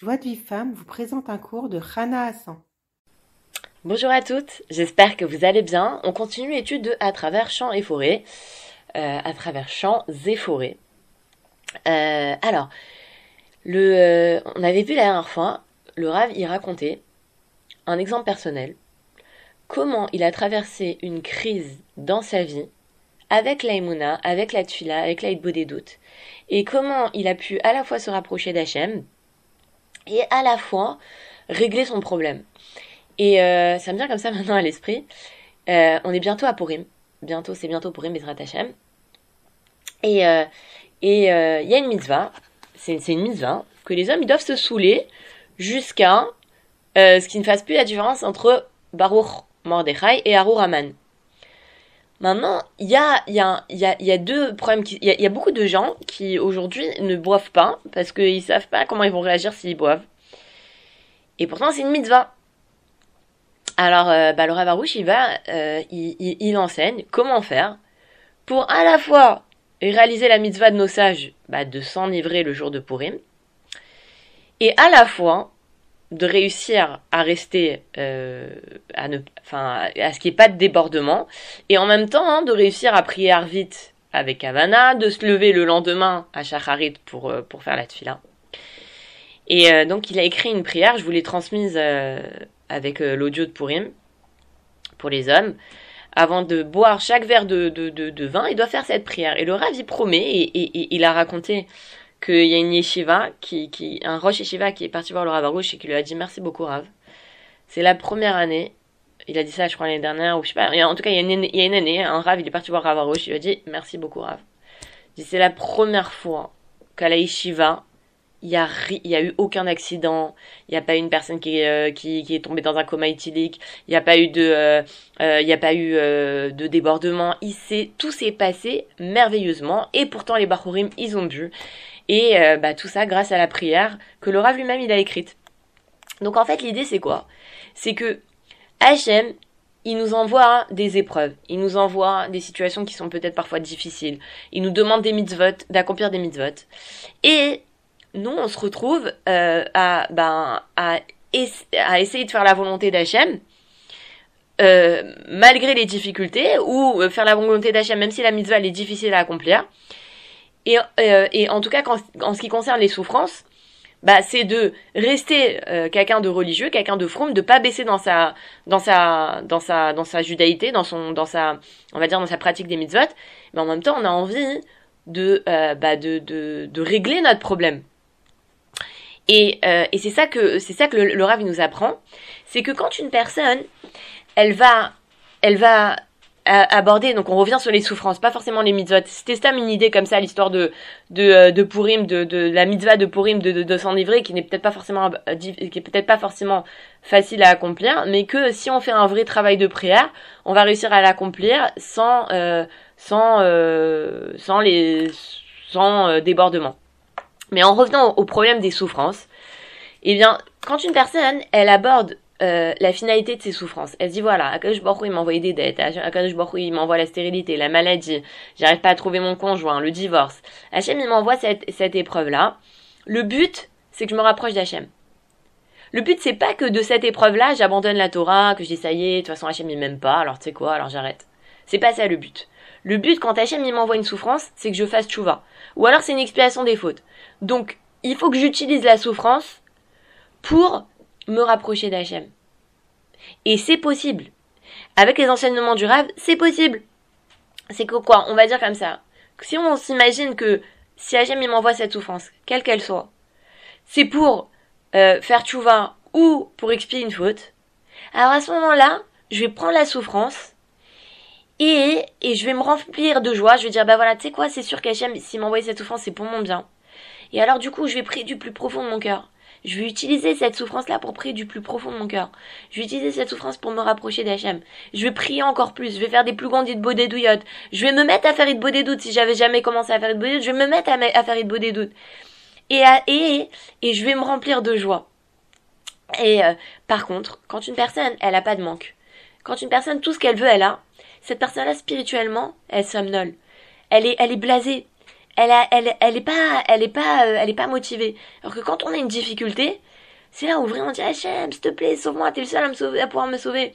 Joie de vie femme vous présente un cours de Rana Hassan. Bonjour à toutes, j'espère que vous allez bien. On continue l'étude de À travers champs et forêts. Euh, à travers champs et forêts. Euh, alors, euh, on avait vu la dernière fois, le Rav y racontait un exemple personnel. Comment il a traversé une crise dans sa vie avec la avec la Tfila, avec la des doutes. Et comment il a pu à la fois se rapprocher d'Hachem et à la fois régler son problème. Et euh, ça me vient comme ça maintenant à l'esprit. Euh, on est bientôt à Purim. Bientôt, c'est bientôt Purim, Bezrat Hashem. Et euh, et il y a une mitzvah. C'est une mitzvah que les hommes doivent se saouler jusqu'à ce qu'ils ne fassent plus la différence entre Baruch Mordechai et Harur Haman. Maintenant, il y a, deux problèmes. Il y, a beaucoup de gens qui aujourd'hui ne boivent pas parce qu'ils savent pas comment ils vont réagir s'ils boivent. Et pourtant, c'est une mitzvah. Alors, euh, bah, le Ravarouche, il va, euh, enseigne comment faire pour à la fois réaliser la mitzvah de nos sages, bah, de s'enivrer le jour de Purim, et à la fois de réussir à rester euh, à ne enfin à ce qu'il n'y ait pas de débordement et en même temps hein, de réussir à prier vite avec Havana, de se lever le lendemain à Shacharit pour euh, pour faire la tefila. Et euh, donc il a écrit une prière, je vous l'ai transmise avec l'audio de Purim pour les hommes. Avant de boire chaque verre de, de, vin, il doit faire cette prière. Et le Rav, il promet, et, et, et il a raconté qu'il y a une yeshiva, qui, qui, un roche yeshiva qui est parti voir le Rav et qui lui a dit merci beaucoup Rav. C'est la première année, il a dit ça je crois l'année dernière, ou je sais pas, en tout cas il y a une, année, un Rav il est parti voir Rav il lui a dit merci beaucoup Rav. C'est la première fois qu'à la yeshiva, il y a y a eu aucun accident il n'y a pas eu une personne euh, qui, est tombée dans un coma éthylique il n'y a pas eu de euh, euh, n'y a pas eu de débordement il tout s'est passé merveilleusement et pourtant les bachurim ils ont dû et euh, bah, tout ça grâce à la prière que le Rav lui-même il a écrite. Donc en fait l'idée c'est quoi? C'est que Hachem il nous envoie des épreuves, il nous envoie des situations qui sont peut-être parfois difficiles, il nous demande des mitzvot, d'accomplir des mitzvot. Et nous on se retrouve euh, à, ben, à, essayer de faire la volonté d'Hachem, euh, malgré les difficultés, ou faire la volonté d'Hachem même si la mitzvah elle est difficile à accomplir. Et, euh, et en tout cas, en ce qui concerne les souffrances, bah, c'est de rester euh, quelqu'un de religieux, quelqu'un de fromm, de pas baisser dans sa, dans sa, dans sa, dans sa judaïté, dans son, dans sa, on va dire dans sa pratique des mitzvot. Mais en même temps, on a envie de, euh, bah, de, de, de régler notre problème. Et, euh, et c'est ça que, c'est ça que le, le Rav nous apprend, c'est que quand une personne, elle va, elle va aborder, donc on revient sur les souffrances, pas forcément les mitzvot. C'était ça une idée comme ça, l'histoire de de euh, de Purim, de, de la mitzvah de Purim, de, de, s'enivrer, qui n'est peut-être pas forcément euh, qui est peut-être pas forcément facile à accomplir, mais que si on fait un vrai travail de prière, on va réussir à l'accomplir sans euh, sans euh, sans les sans débordement. Mais en revenant au, au problème des souffrances, eh bien, quand une personne, elle aborde euh, la finalité de ses souffrances. Elle se dit voilà, Akadosh Baruch il m'a envoyé des dettes, Akadosh Baruch il m'envoie la stérilité, la maladie, j'arrive pas à trouver mon conjoint, le divorce. Hachem il m'envoie cette, cette épreuve-là. Le but, c'est que je me rapproche d'Hachem. Le but, c'est pas que de cette épreuve-là, j'abandonne la Torah, que je dis ça y est, de toute façon Hachem il m'aime pas, alors tu sais quoi, alors j'arrête. C'est pas ça le but. Le but, quand Hachem il m'envoie une souffrance, c'est que je fasse tchouva. Ou alors c'est une expiation des fautes. Donc, il faut que j'utilise la souffrance pour me rapprocher d'Hachem. Et c'est possible. Avec les enseignements du rêve, c'est possible. C'est que quoi On va dire comme ça. Si on s'imagine que si Hachem il m'envoie cette souffrance, quelle qu'elle soit, c'est pour euh, faire tchouva ou pour expier une faute, alors à ce moment-là, je vais prendre la souffrance et, et je vais me remplir de joie. Je vais dire, bah voilà, tu sais quoi, c'est sûr qu'Hachem, s'il m'envoie cette souffrance, c'est pour mon bien. Et alors du coup, je vais prier du plus profond de mon cœur. Je vais utiliser cette souffrance-là pour prier du plus profond de mon cœur. Je vais utiliser cette souffrance pour me rapprocher d'Hachem. Je vais prier encore plus. Je vais faire des plus grandes douillottes. Je vais me mettre à faire des doutes si j'avais jamais commencé à faire doutes. Je vais me mettre à, faire des doutes. Et, et, et je vais me remplir de joie. Et euh, par contre, quand une personne, elle a pas de manque. Quand une personne, tout ce qu'elle veut, elle a. Cette personne-là, spirituellement, elle somnole. Elle est, elle est blasée elle, a, est pas, elle est pas, euh, elle est pas motivée. Alors que quand on a une difficulté, c'est là où vraiment on dit Hachem, s'il te plaît, sauve-moi, t'es le seul à à pouvoir me sauver.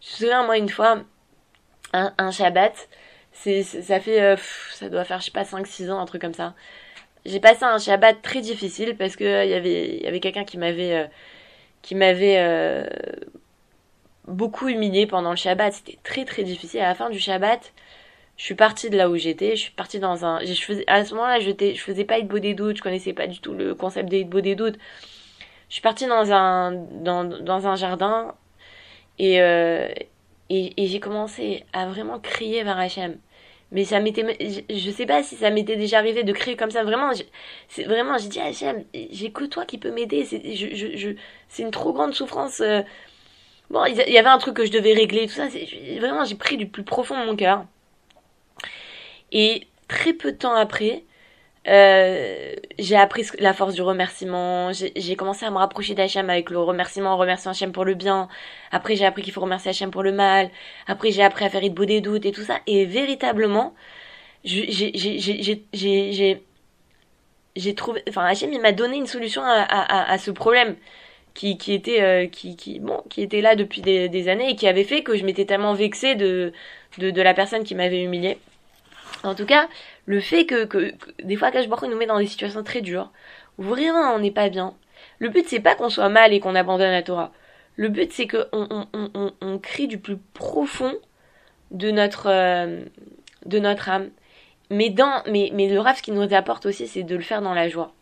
Je me souviens moi une fois, un, Shabbat, ça fait, euh, ça doit faire je sais pas 5-6 ans, un truc comme ça. J'ai passé un Shabbat très difficile parce que il y avait, avait quelqu'un qui m'avait, qui m'avait beaucoup humilié pendant le Shabbat. C'était très très difficile. À la fin du Shabbat, je suis partie de là où j'étais. Je suis partie dans un. À ce moment-là, je, je faisais pas Hitbo des doutes. Je connaissais pas du tout le concept des Hitbo des doutes. Je suis partie dans un, dans, dans un jardin et, euh, et, j'ai commencé à vraiment crier vers Hachem. Mais ça m'était, je, je, sais pas si ça m'était déjà arrivé de crier comme ça. Vraiment, vraiment, j'ai dit Hachem, j'ai que toi qui peux m'aider. C'est une trop grande souffrance. Euh, Bon, il y avait un truc que je devais régler, tout ça. Vraiment, j'ai pris du plus profond de mon cœur. Et très peu de temps après, euh, j'ai appris la force du remerciement. J'ai commencé à me rapprocher d'Hachem avec le remerciement, remercier Hachem pour le bien. Après, j'ai appris qu'il faut remercier Hachem pour le mal. Après, j'ai appris à faire Idbo des doutes et tout ça. Et véritablement, j'ai trouvé, enfin Hachem, il m'a donné une solution à, à, à ce problème qui, qui était euh, qui, qui bon qui était là depuis des, des, années et qui avait fait que je m'étais tellement vexée de, de, de la personne qui m'avait humiliée. En tout cas, le fait que, que, des fois Cash nous met dans des situations très dures où vraiment on n'est pas bien. Le but c'est pas qu'on soit mal et qu'on abandonne la Torah. Le but c'est que on, on, on, crie du plus profond de notre euh, de notre âme. Mais dans mais mais le rêve qui nous apporte aussi c'est de le faire dans la joie.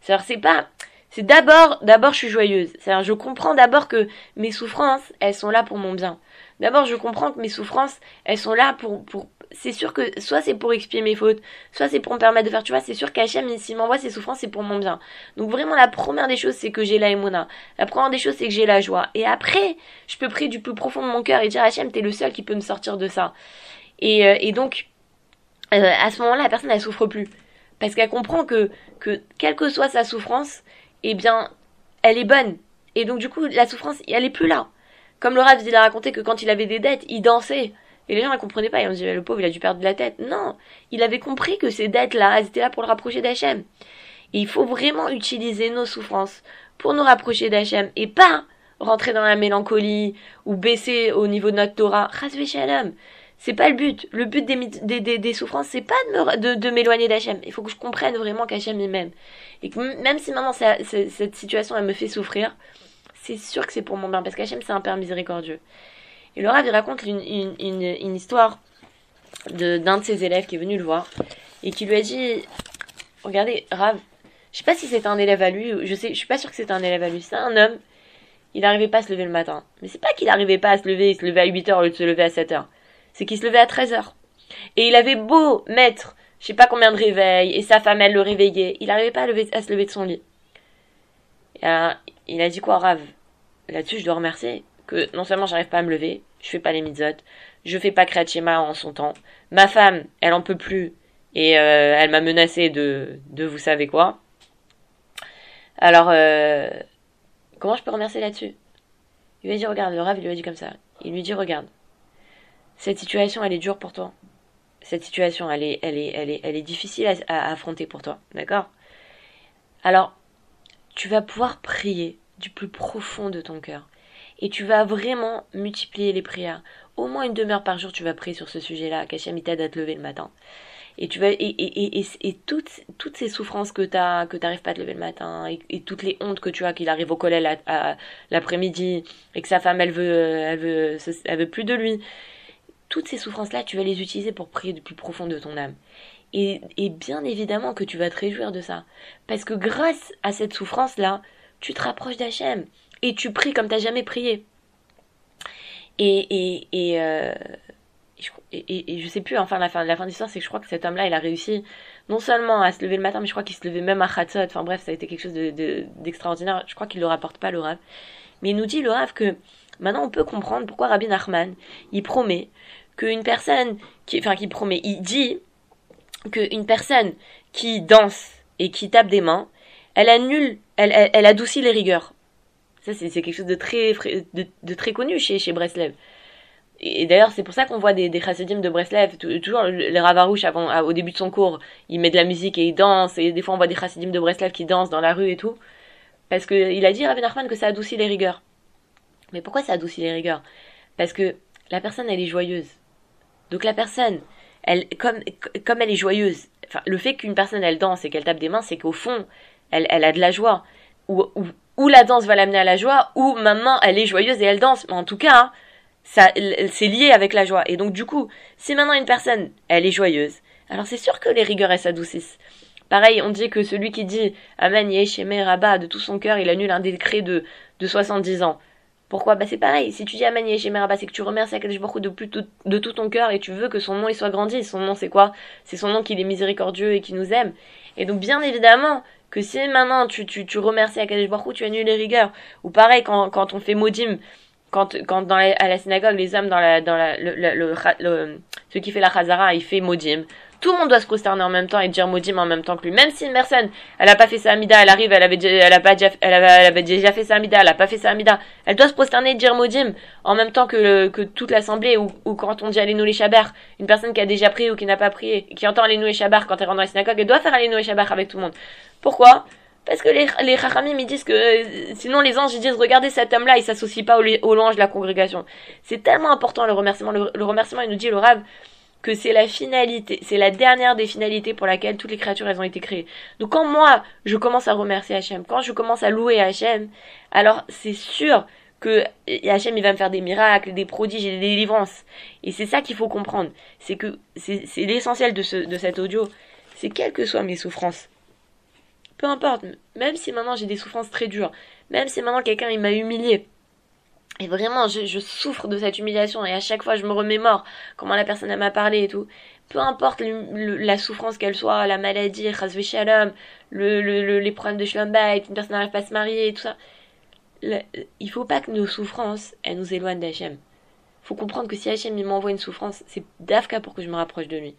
C'est-à-dire c'est pas c'est d'abord, d'abord, je suis joyeuse. C'est-à-dire, je comprends d'abord que mes souffrances, elles sont là pour mon bien. D'abord, je comprends que mes souffrances, elles sont là pour, pour, c'est sûr que soit c'est pour expier mes fautes, soit c'est pour me permettre de faire, tu vois, c'est sûr qu'Hachem, s'il m'envoie ces souffrances, c'est pour mon bien. Donc vraiment, la première des choses, c'est que j'ai la émona. La première des choses, c'est que j'ai la joie. Et après, je peux prier du plus profond de mon cœur et dire, Hachem, t'es le seul qui peut me sortir de ça. Et, euh, et donc, euh, à ce moment-là, la personne, elle souffre plus. Parce qu'elle comprend que, que, quelle que soit sa souffrance, eh bien, elle est bonne. Et donc, du coup, la souffrance, elle est plus là. Comme le Rav, il a raconté que quand il avait des dettes, il dansait. Et les gens ne comprenaient pas. Ils ont dit, le pauvre, il a dû perdre la tête. Non. Il avait compris que ces dettes-là, elles étaient là pour le rapprocher d'Hachem. Et il faut vraiment utiliser nos souffrances pour nous rapprocher d'Hachem et pas rentrer dans la mélancolie ou baisser au niveau de notre Torah. Shalom. C'est pas le but. Le but des, des, des, des souffrances, c'est pas de, de, m'éloigner d'Hachem. Il faut que je comprenne vraiment qu'Hachem m'aime. Et que même si maintenant cette situation, elle me fait souffrir, c'est sûr que c'est pour mon bien. Parce qu'Hachem, c'est un Père miséricordieux. Et le Rav, il raconte une, une, une, une histoire d'un de, ses élèves qui est venu le voir et qui lui a dit Regardez, Rav, je sais pas si c'est un élève à lui, je sais, je suis pas sûre que c'est un élève à lui, c'est un homme, il n'arrivait pas à se lever le matin. Mais c'est pas qu'il n'arrivait pas à se lever, il se levait à 8h au lieu de se lever à 7h c'est qu'il se levait à 13 heures. Et il avait beau mettre je sais pas combien de réveils, et sa femme elle le réveillait, il n'arrivait pas à, se lever de son lit. Alors, il a dit quoi, Rave Là-dessus, je dois remercier que non seulement j'arrive pas à me lever, je fais pas les mitzvot, je fais pas Kriyat en son temps. Ma femme, elle en peut plus, et euh, elle m'a menacé de, de vous savez quoi. Alors, euh, comment je peux remercier là-dessus? Il lui a dit, regarde, le Rav, il lui a dit comme ça. Il lui dit, regarde, cette situation, elle est dure pour toi. Cette situation, elle est, elle est, elle est, elle est difficile à, affronter pour toi. D'accord? Alors, tu vas pouvoir prier du plus profond de ton cœur. Et tu vas vraiment multiplier les prières. Au moins une demi-heure par jour, tu vas prier sur ce sujet-là. Kacham t'aide à te lever le matin. Et tu vas et, et, et, et toutes, toutes ces souffrances que tu as, que tu n'arrives pas à te lever le matin, et, toutes les hontes que tu as qu'il arrive au collège l'après-midi, et que sa femme elle veut, elle veut, elle veut plus de lui, toutes ces souffrances-là, tu vas les utiliser pour prier du plus profond de ton âme. Et, bien évidemment que tu vas te réjouir de ça. Parce que grâce à cette souffrance-là, tu te rapproches d'Hachem. Et tu pries comme tu n'as jamais prié. Et, et, et, euh, et, je sais plus, enfin, la fin, la fin de l'histoire, c'est que je crois que cet homme-là, il a réussi non seulement à se lever le matin, mais je crois qu'il se levait même à Khatzot. Enfin bref, ça a été quelque chose d'extraordinaire. De, je crois qu'il ne le rapporte pas, le Rav. Mais il nous dit, le Rav, que maintenant on peut comprendre pourquoi Rabbi Nachman, il promet qu'une personne qui, enfin, qui promet, il dit qu'une personne qui danse et qui tape des mains, elle annule, elle, adoucit les rigueurs. Ça, c'est quelque chose de très, de, très connu chez, chez Breslev. et d'ailleurs, c'est pour ça qu'on voit des, des chassidim de Breslev, toujours les Ravarouches avant, au début de son cours, il met de la musique et il danse, et des fois on voit des chassidim de Breslev qui dansent dans la rue et tout. Parce que il a dit Rabbi Nachman que ça adoucit les rigueurs. Mais pourquoi ça adoucit les rigueurs? Parce que la personne, elle est joyeuse. Donc la personne, elle, comme, comme elle est joyeuse, enfin, le fait qu'une personne, elle danse et qu'elle tape des mains, c'est qu'au fond, elle, elle a de la joie. Ou, ou, ou la danse va l'amener à la joie, ou maman, elle est joyeuse et elle danse. Mais en tout cas, hein, ça, c'est lié avec la joie. Et donc, du coup, si maintenant une personne, elle est joyeuse, alors c'est sûr que les rigueurs, elles s'adoucissent. Pareil, on dit que celui qui dit Amen Yesheme Rabba de tout son cœur, il annule un décret de, de 70 ans. Pourquoi? Bah c'est pareil, si tu dis Amen Yesheme Rabba, c'est que tu remercies Akadosh Baruch de, plus, de, de tout ton cœur et tu veux que son nom il soit grandi. Son nom c'est quoi? C'est son nom qu'il est miséricordieux et qui nous aime. Et donc bien évidemment que si maintenant tu, tu, tu remercies Akadosh Baruch tu annules les rigueurs. Ou pareil quand, quand on fait Modim, quand, quand dans la, à la synagogue, les hommes dans la, dans la, le, le, le, celui qui fait la chazara, il fait modim. Tout le monde doit se prosterner en même temps et dire modim en même temps que lui. Même si une personne, elle a pas fait sa amida, elle arrive, elle avait, elle a pas déjà, elle avait, déjà fait sa amida, elle a pas fait sa amida, elle doit se prosterner et dire modim en même temps que, que toute l'assemblée ou, quand on dit Alenu les shabar. Une personne qui a déjà prié ou qui n'a pas prié, qui entend Alenu les shabar quand elle rentre dans la synagogue, elle doit faire Alenu les shabar avec tout le monde. Pourquoi? Parce que les, les ils disent que, euh, sinon les anges, ils disent, regardez cet homme-là, il s'associe pas aux, aux de la congrégation. C'est tellement important le remerciement. Le, le, remerciement, il nous dit, le Rav, que c'est la finalité, c'est la dernière des finalités pour laquelle toutes les créatures, elles ont été créées. Donc quand moi, je commence à remercier Hachem, quand je commence à louer Hachem, alors c'est sûr que Hachem, il va me faire des miracles, des prodiges et des délivrances. Et c'est ça qu'il faut comprendre. C'est que, c'est l'essentiel de, ce, de cet audio. C'est quelles que soient mes souffrances, peu importe, même si maintenant j'ai des souffrances très dures, même si maintenant quelqu'un il m'a humilié, et vraiment je, souffre de cette humiliation et à chaque fois je me remémore comment la personne m'a parlé et tout, peu importe la souffrance qu'elle soit, la maladie, le, le, les problèmes de Schlumbait, une personne n'arrive pas à se marier et tout ça, le, il faut pas que nos souffrances elles nous éloignent d'Hachem. faut comprendre que si Hachem m'envoie une souffrance, c'est d'Afka pour que je me rapproche de lui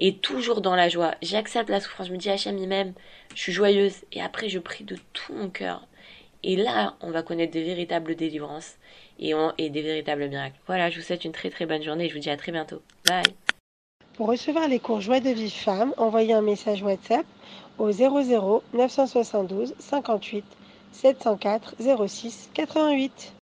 et toujours dans la joie. J'accepte la souffrance, je me dis Hachem il m'aime, je suis joyeuse et après je prie de tout mon cœur. Et là, on va connaître des véritables délivrances et, et des véritables miracles. Voilà, je vous souhaite une très très bonne journée et je vous dis à très bientôt. Bye. Pour recevoir les cours Joie de vie femme, envoyez un message WhatsApp au 00 972 58 704 06 88.